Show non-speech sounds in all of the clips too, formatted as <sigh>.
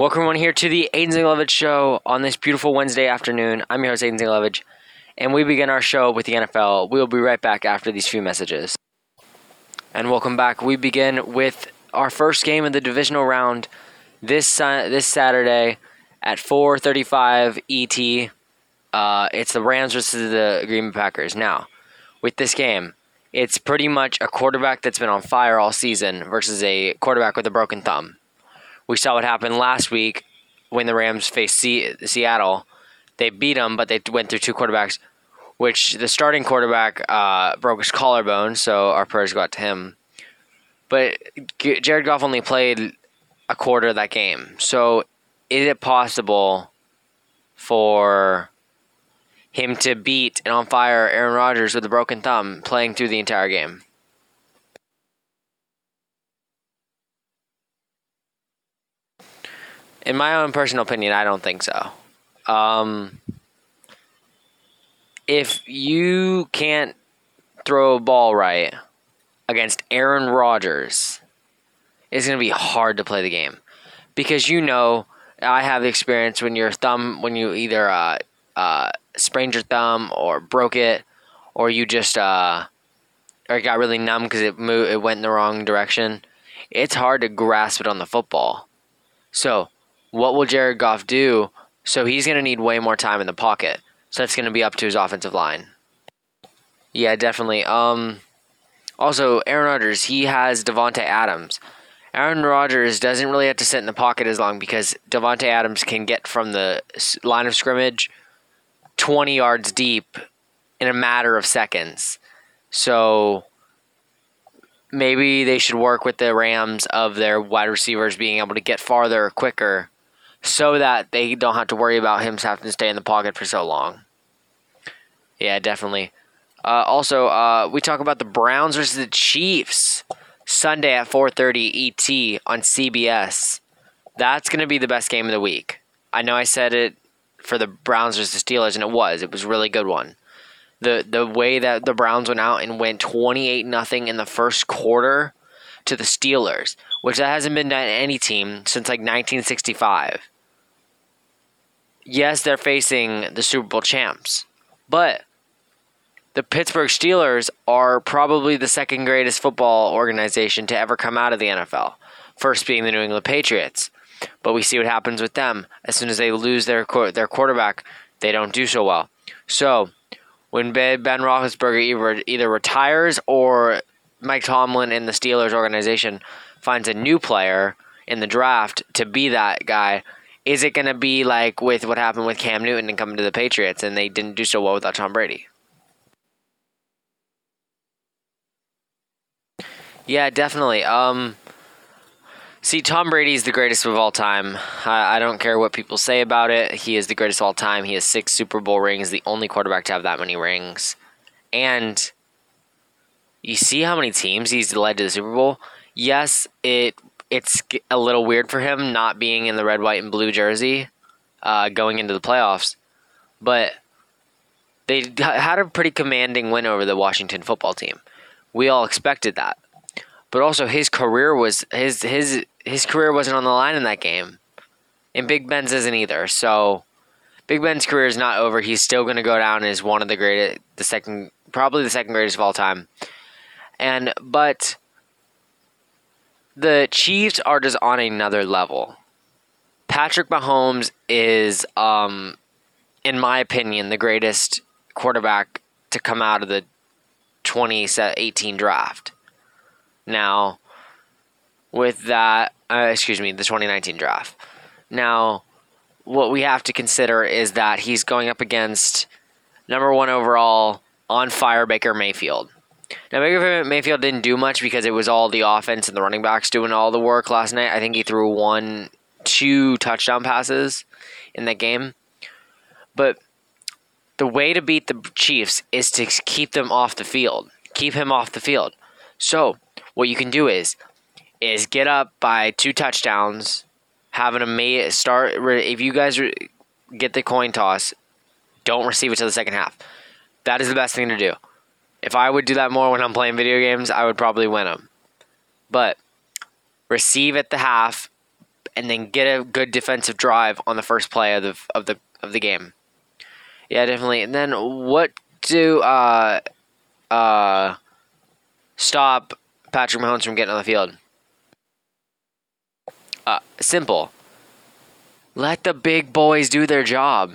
Welcome everyone here to the Aiden Zinglevich Show on this beautiful Wednesday afternoon. I'm your host Aiden Zinglevich, and we begin our show with the NFL. We'll be right back after these few messages. And welcome back. We begin with our first game of the divisional round this uh, this Saturday at 4:35 ET. Uh, it's the Rams versus the Green Bay Packers. Now, with this game, it's pretty much a quarterback that's been on fire all season versus a quarterback with a broken thumb. We saw what happened last week when the Rams faced C- Seattle. They beat them, but they went through two quarterbacks, which the starting quarterback uh, broke his collarbone, so our prayers go out to him. But Jared Goff only played a quarter of that game. So is it possible for him to beat and on fire Aaron Rodgers with a broken thumb playing through the entire game? In my own personal opinion, I don't think so. Um, if you can't throw a ball right against Aaron Rodgers, it's going to be hard to play the game because you know I have experience when your thumb when you either uh, uh, sprained your thumb or broke it or you just uh, or it got really numb because it moved it went in the wrong direction. It's hard to grasp it on the football. So what will Jared Goff do? So he's going to need way more time in the pocket. So that's going to be up to his offensive line. Yeah, definitely. Um, also, Aaron Rodgers, he has Davante Adams. Aaron Rodgers doesn't really have to sit in the pocket as long because Davante Adams can get from the line of scrimmage 20 yards deep in a matter of seconds. So maybe they should work with the Rams of their wide receivers being able to get farther quicker so that they don't have to worry about him having to stay in the pocket for so long. Yeah, definitely. Uh, also, uh, we talk about the Browns versus the Chiefs Sunday at 4:30 ET on CBS. That's going to be the best game of the week. I know I said it for the Browns versus the Steelers, and it was. It was a really good one. The the way that the Browns went out and went 28 nothing in the first quarter to the Steelers, which that hasn't been done any team since like 1965 yes, they're facing the Super Bowl champs, but the Pittsburgh Steelers are probably the second greatest football organization to ever come out of the NFL. First being the New England Patriots, but we see what happens with them as soon as they lose their their quarterback, they don't do so well. So when Ben Roethlisberger either, either retires or Mike Tomlin in the Steelers organization finds a new player in the draft to be that guy, is it going to be like with what happened with Cam Newton and coming to the Patriots and they didn't do so well without Tom Brady? Yeah, definitely. Um, see, Tom Brady is the greatest of all time. I, I, don't care what people say about it. He is the greatest of all time. He has six Super Bowl rings, the only quarterback to have that many rings. And you see how many teams he's led to the Super Bowl? Yes, it it's a little weird for him not being in the red, white, and blue jersey uh, going into the playoffs. But they had a pretty commanding win over the Washington football team. We all expected that. But also his career was his his his career wasn't on the line in that game. And Big Ben's isn't either. So Big Ben's career is not over. He's still going to go down as one of the greatest, the second, probably the second greatest of all time. And but the Chiefs are just on another level. Patrick Mahomes is, um, in my opinion, the greatest quarterback to come out of the 2018 draft. Now, with that, uh, excuse me, the 2019 draft. Now, what we have to consider is that he's going up against number one overall on fire Baker Mayfield. Now, Baker Mayfield didn't do much because it was all the offense and the running backs doing all the work last night. I think he threw one, two touchdown passes in that game. But the way to beat the Chiefs is to keep them off the field. Keep him off the field. So, what you can do is is get up by two touchdowns, have an amazing start. If you guys get the coin toss, don't receive it till the second half. That is the best thing to do. If I would do that more when I'm playing video games, I would probably win them. But receive at the half and then get a good defensive drive on the first play of the of the of the game. Yeah, definitely. And then what do uh uh stop Patrick Mahomes from getting on the field? Uh, simple. Let the big boys do their job.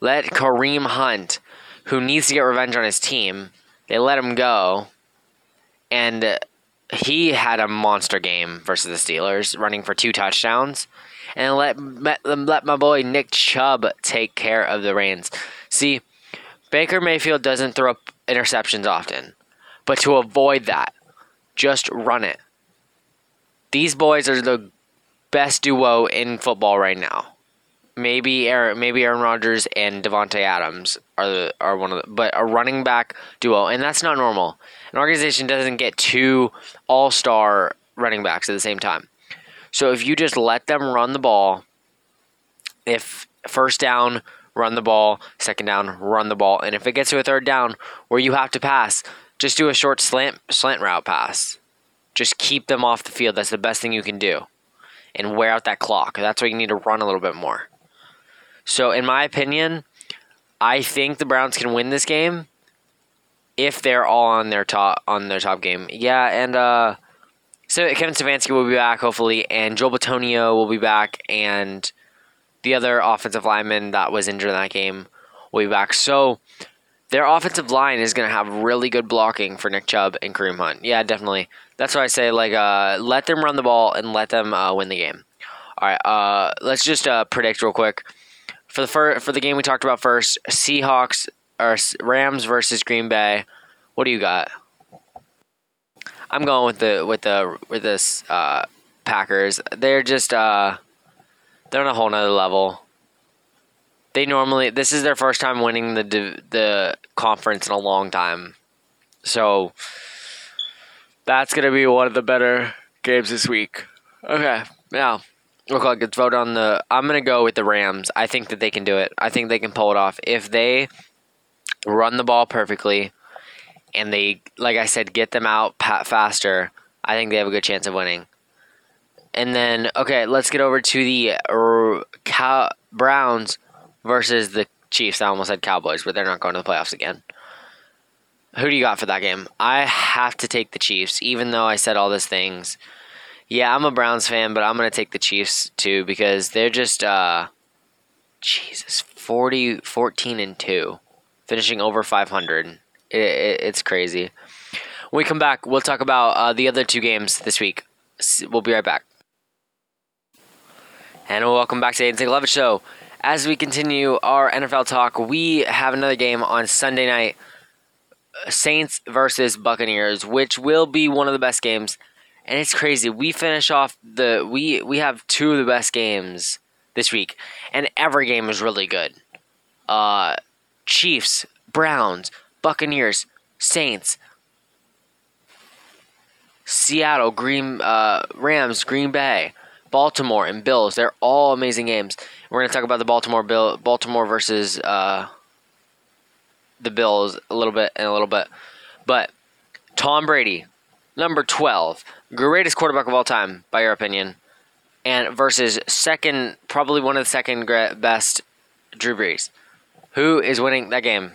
Let Kareem Hunt, who needs to get revenge on his team, they let him go. And uh, he had a monster game versus the Steelers, running for two touchdowns. And let, let, let my boy Nick Chubb take care of the reins. See, Baker Mayfield doesn't throw interceptions often. But to avoid that, just run it. These boys are the best duo in football right now. Maybe Aaron, maybe Aaron Rodgers and Davante Adams are the, are one of the, but a running back duo, and that's not normal. An organization doesn't get two all star running backs at the same time. So if you just let them run the ball, if first down, run the ball, second down, run the ball, and if it gets to a third down where you have to pass, just do a short slant slant route pass. Just keep them off the field. That's the best thing you can do. And wear out that clock. That's why you need to run a little bit more. So in my opinion, I think the Browns can win this game if they're all on their top on their top game. Yeah, and uh so Kevin Stefanski will be back hopefully, and Joel Bitonio will be back, and the other offensive lineman that was injured in that game will be back. So their offensive line is going to have really good blocking for Nick Chubb and Kareem Hunt. Yeah, definitely. That's why I say like uh, let them run the ball and let them uh, win the game. All right, uh, let's just uh, predict real quick for the fir- for the game we talked about first. Seahawks or Rams versus Green Bay. What do you got? I'm going with the with the with this uh, Packers. They're just uh, they're on a whole nother level they normally this is their first time winning the the conference in a long time, so that's gonna be one of the better games this week. Okay, now look like let's vote on the. I'm gonna go with the Rams. I think that they can do it. I think they can pull it off if they run the ball perfectly, and they, like I said, get them out faster. I think they have a good chance of winning. And then, okay, let's get over to the Cow- Browns versus the Chiefs. I almost said Cowboys, but they're not going to the playoffs again. Who do you got for that game? I have to take the Chiefs, even though I said all these things. Yeah, I'm a Browns fan, but I'm to take the Chiefs too because they're just, uh, Jesus, 40, 14 and 2, finishing over 500. It, it, it's crazy. When we come back, we'll talk about uh, the other two games this week. We'll be right back. And welcome back to the Aiden Levitch Show as we continue our NFL talk, we have another game on Sunday night Saints versus Buccaneers, which will be one of the best games. And it's crazy. We finish off the we we have two of the best games this week, and every game is really good. Uh, Chiefs, Browns, Buccaneers, Saints, Seattle, Green uh, Rams, Green Bay. Baltimore and Bills. They're all amazing games. We're to talk about the Baltimore Bill, Baltimore versus uh, the Bills a little bit in a little bit. But Tom Brady, number 12, greatest quarterback of all time, by your opinion, and versus second, probably one of the second best, Drew Brees. Who is winning that game?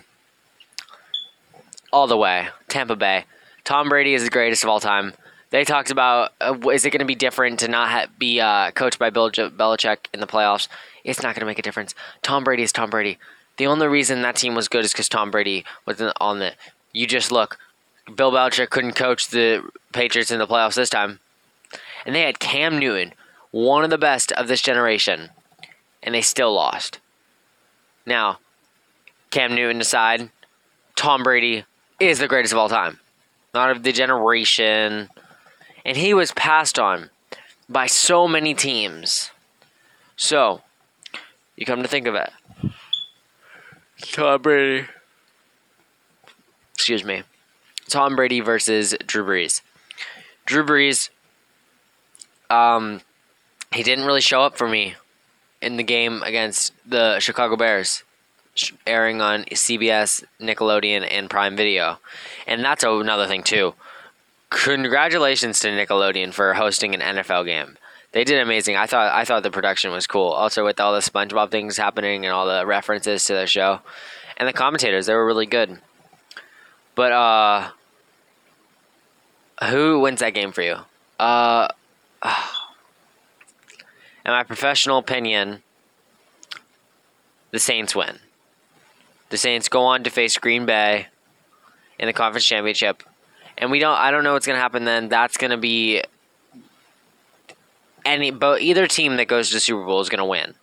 All the way. Tampa Bay. Tom Brady is the greatest of all time. They talked about uh, is it going to be different to not ha- be uh, coached by Bill Belichick in the playoffs? It's not going to make a difference. Tom Brady is Tom Brady. The only reason that team was good is because Tom Brady was on the. You just look. Bill Belichick couldn't coach the Patriots in the playoffs this time, and they had Cam Newton, one of the best of this generation, and they still lost. Now, Cam Newton aside, Tom Brady is the greatest of all time, not of the generation and he was passed on by so many teams. So, you come to think of it. Tom Brady. Excuse me. Tom Brady versus Drew Brees. Drew Brees, um, he didn't really show up for me in the game against the Chicago Bears, airing on CBS, Nickelodeon, and Prime Video. And that's another thing, too. Congratulations to Nickelodeon for hosting an NFL game. They did amazing. I thought I thought the production was cool. Also with all the SpongeBob things happening and all the references to the show, and the commentators, they were really good. But uh, who wins that game for you? Uh, <sighs> in my professional opinion, the Saints win. The Saints go on to face Green Bay in the conference championship, and we don't. I don't know what's to happen then. That's to be any, but either team that goes to the Super Bowl is to win.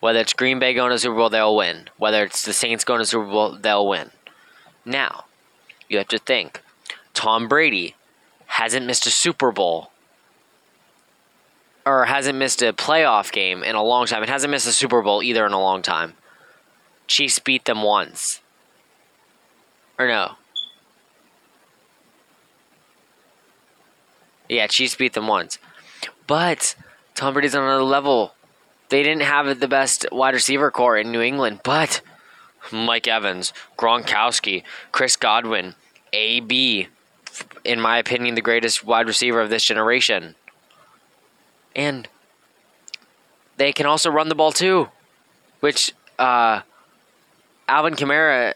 Whether it's Green Bay going to Super Bowl, they'll win. Whether it's the Saints going to Super Bowl, they'll win. Now, you have to think. Tom Brady hasn't missed a Super Bowl or hasn't missed a playoff game in a long time. It hasn't missed a Super Bowl either in a long time. Chiefs beat them once. Or no. Yeah, Chiefs beat them once. But Tom Brady's on another level. They didn't have the best wide receiver core in New England, but Mike Evans, Gronkowski, Chris Godwin, AB, in my opinion, the greatest wide receiver of this generation. And they can also run the ball too, which uh, Alvin Kamara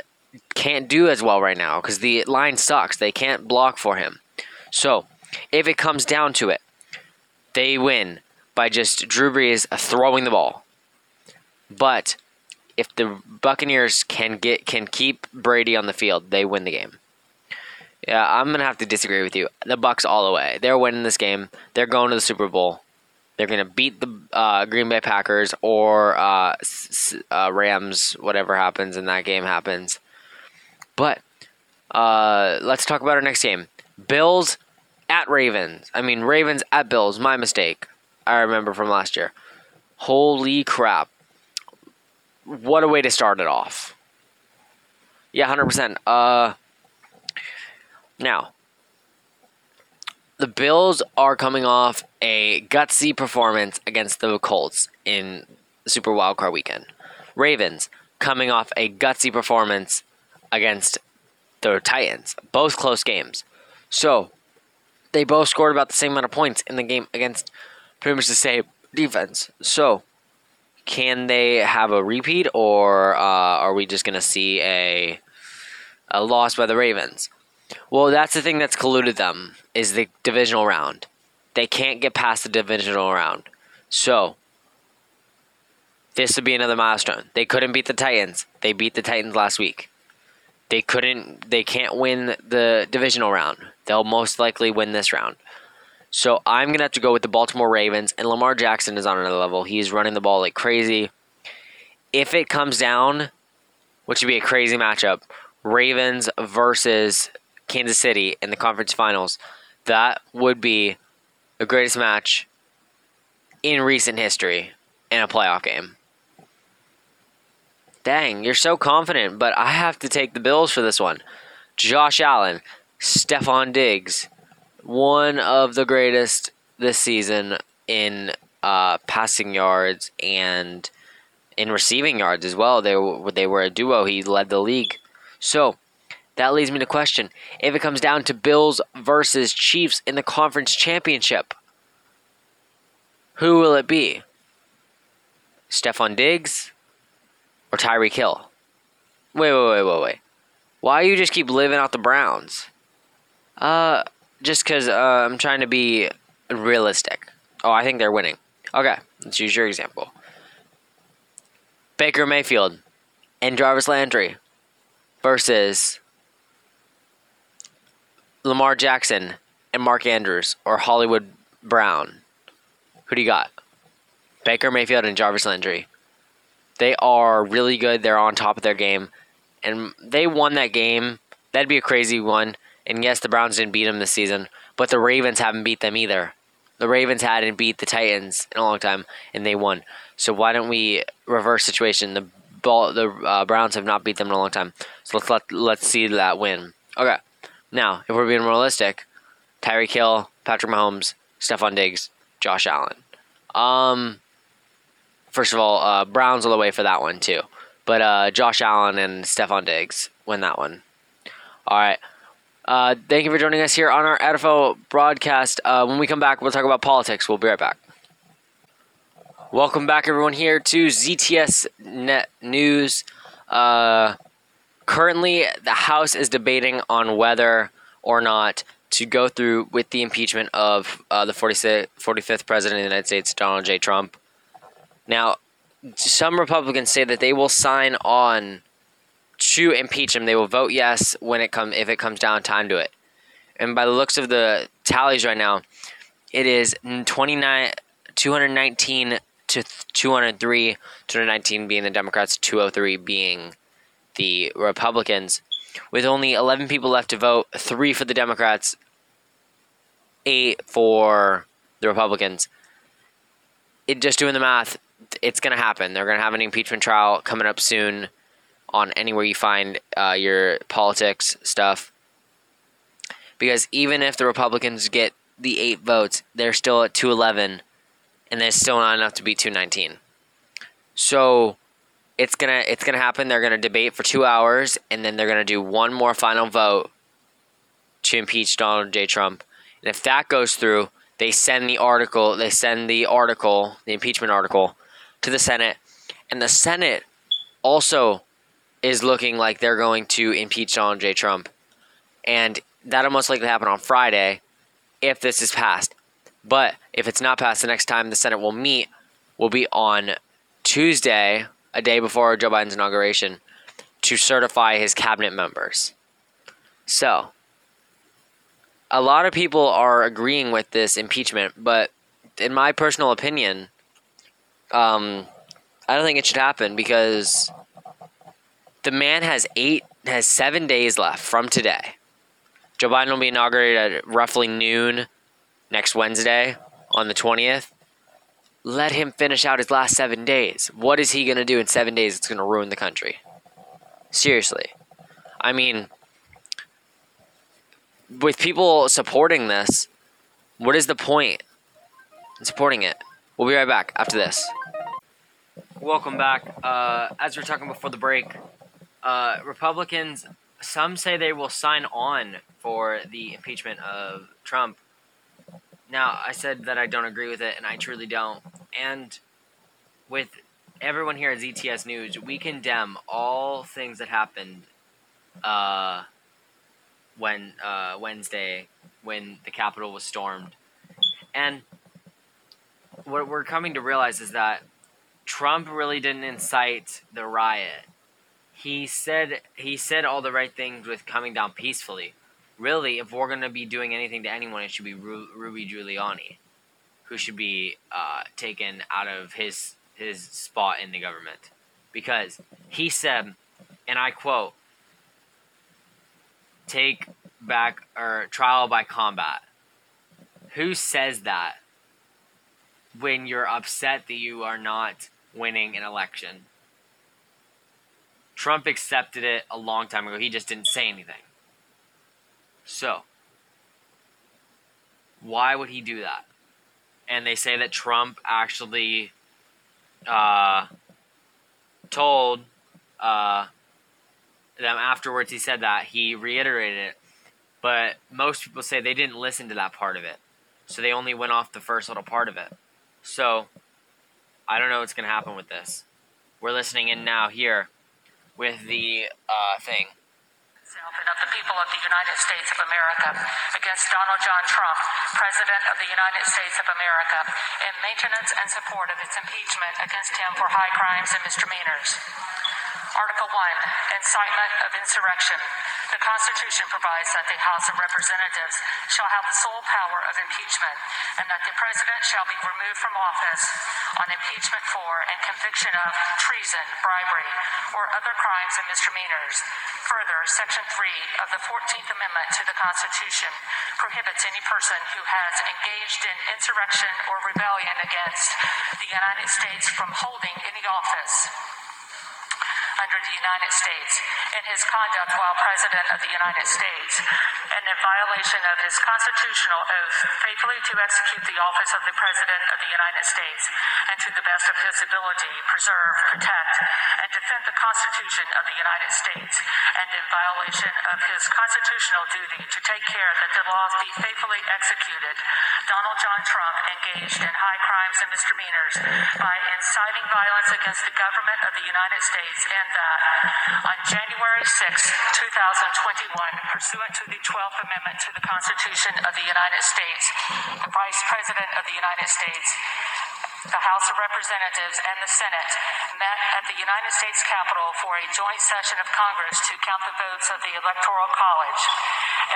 can't do as well right now because the line sucks. They can't block for him. So, if it comes down to it, they win by just Drew Brees throwing the ball. But if the Buccaneers can get can keep Brady on the field, they win the game. Yeah, I'm gonna have to disagree with you. The Bucks all the way. They're winning this game. They're going to the Super Bowl. They're gonna beat the uh, Green Bay Packers or uh, uh, Rams. Whatever happens in that game happens. But uh, let's talk about our next game. Bills at Ravens. I mean Ravens at Bills. My mistake. I remember from last year. Holy crap! What a way to start it off. Yeah, hundred percent. Uh now, the Bills are coming off a gutsy performance against the Colts in Super Wildcard Weekend. Ravens coming off a gutsy performance against the Titans. Both close games. So, they both scored about the same amount of points in the game against pretty much the same defense. So, can they have a repeat, or uh, are we just going to see a a loss by the Ravens? Well, that's the thing that's colluded them is the divisional round. They can't get past the divisional round. So, this would be another milestone. They couldn't beat the Titans. They beat the Titans last week. They couldn't they can't win the divisional round. They'll most likely win this round. So, I'm going to have to go with the Baltimore Ravens and Lamar Jackson is on another level. He's running the ball like crazy. If it comes down, which would be a crazy matchup, Ravens versus Kansas City in the conference finals, that would be the greatest match in recent history in a playoff game. Dang, you're so confident, but I have to take the Bills for this one. Josh Allen, Stefon Diggs, one of the greatest this season in uh, passing yards and in receiving yards as well. They were, they were a duo. He led the league. So that leads me to question if it comes down to Bills versus Chiefs in the conference championship, who will it be? Stefon Diggs or Tyreek Hill? Wait, wait, wait, wait, wait. Why you just keep living out the Browns? Uh, just because uh, I'm trying to be realistic. Oh, I think they're winning. Okay, let's use your example. Baker Mayfield and Jarvis Landry versus Lamar Jackson and Mark Andrews or Hollywood Brown? Who do you got? Baker Mayfield and Jarvis Landry. They are really good. They're on top of their game. And they won that game. That'd be a crazy one. And yes, the Browns didn't beat them this season, but the Ravens haven't beat them either. The Ravens hadn't beat the Titans in a long time, and they won. So why don't we reverse situation? The ball, the uh, Browns have not beat them in a long time. So let's let let's see that win. Okay. Now, if we're being realistic, Tyreek Hill, Patrick Mahomes, Stefon Diggs, Josh Allen. Um, first of all, uh, Browns all the way for that one too. But uh, Josh Allen and Stefon Diggs win that one. All right. Uh, thank you for joining us here on our NFL broadcast. Uh, when we come back, we'll talk about politics. We'll be right back. Welcome back, everyone, here to ZTS Net News. Uh, currently, the House is debating on whether or not to go through with the impeachment of uh, the 45th President of the United States, Donald J. Trump. Now, some Republicans say that they will sign on to impeach him. They will vote yes when it come if it comes down time to it. And by the looks of the tallies right now, it is 29 219 to 203, 219 being the Democrats, 203 being the Republicans. With only 11 people left to vote, three for the Democrats, eight for the Republicans. It just doing the math, it's going to happen. They're going to have an impeachment trial coming up soon on anywhere you find uh, your politics stuff. Because even if the Republicans get the eight votes, they're still at 211 and there's still not enough to beat 219. So it's gonna it's gonna happen. They're gonna debate for two hours, and then they're gonna do one more final vote to impeach Donald J. Trump. And if that goes through, they send the article. They send the article, the impeachment article, to the Senate, and the Senate also is looking like they're going to impeach Donald J. Trump, and that'll most likely happen on Friday if this is passed. But if it's not passed, the next time the Senate will meet will be on Tuesday, a day before Joe Biden's inauguration, to certify his cabinet members. So, a lot of people are agreeing with this impeachment, but in my personal opinion, um, I don't think it should happen because the man has eight, has seven days left from today. Joe Biden will be inaugurated at roughly noon next Wednesday on the 20th. Let him finish out his last seven days. What is he going to do in seven days that's going to ruin the country? Seriously. I mean, with people supporting this, what is the point in supporting it? We'll be right back after this. Welcome back. Uh, as we are talking before the break, uh, Republicans, some say they will sign on for the impeachment of Trump now, I said that I don't agree with it, and I truly don't. And with everyone here at ZTS News, we condemn all things that happened uh, when uh, Wednesday when the Capitol was stormed. And what we're coming to realize is that Trump really didn't incite the riot. He said he said all the right things with coming down peacefully really, if we're to be doing anything to anyone, it should be Ru- Rudy Giuliani, who should be uh, taken out of his his spot in the government, because he said, and I quote, "Take back or trial by combat." Who says that when you're upset that you are not winning an election? Trump accepted it a long time ago. He just didn't say anything. So, why would he do that? And they say that Trump actually uh, told uh, them afterwards. He said that he reiterated it, but most people say they didn't listen to that part of it, so they only went off the first little part of it. So, I don't know what's going to happen with this. We're listening in now here with the uh, thing of the people of the United States of America against Donald John Trump, President of the United States of America, in maintenance and support of its impeachment against him for high crimes and misdemeanors. Article 1 Incitement of Insurrection. The Constitution provides that the House of Representatives shall have the sole power of impeachment and that the President shall be removed from office on impeachment for and conviction of treason, bribery, or other crimes and misdemeanors. Further, Section 3 of the 14th Amendment to the Constitution prohibits any person who has engaged in insurrection or rebellion against the United States from holding any office the United States in his conduct while President of the United States and in violation of his constitutional oath faithfully to execute the office of the President of the United States and to the best of his ability preserve, protect, and defend the Constitution of the United States and in violation of his constitutional duty to take care that the laws be faithfully executed, Donald John Trump engaged in high crimes and misdemeanors by inciting violence against the government of the United States and that on January 6, 2021, pursuant to the 12th Amendment to the Constitution of the United States, the Vice President of the United States the House of Representatives and the Senate met at the United States Capitol for a joint session of Congress to count the votes of the Electoral College.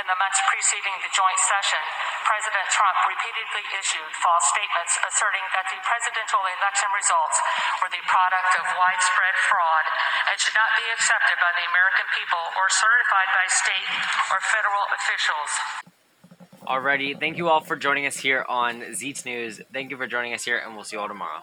In the months preceding the joint session, President Trump repeatedly issued false statements asserting that the presidential election results were the product of widespread fraud and should not be accepted by the American people or certified by state or federal officials. Alrighty, thank you all for joining us here on Zeets News. Thank you for joining us here, and we'll see you all tomorrow.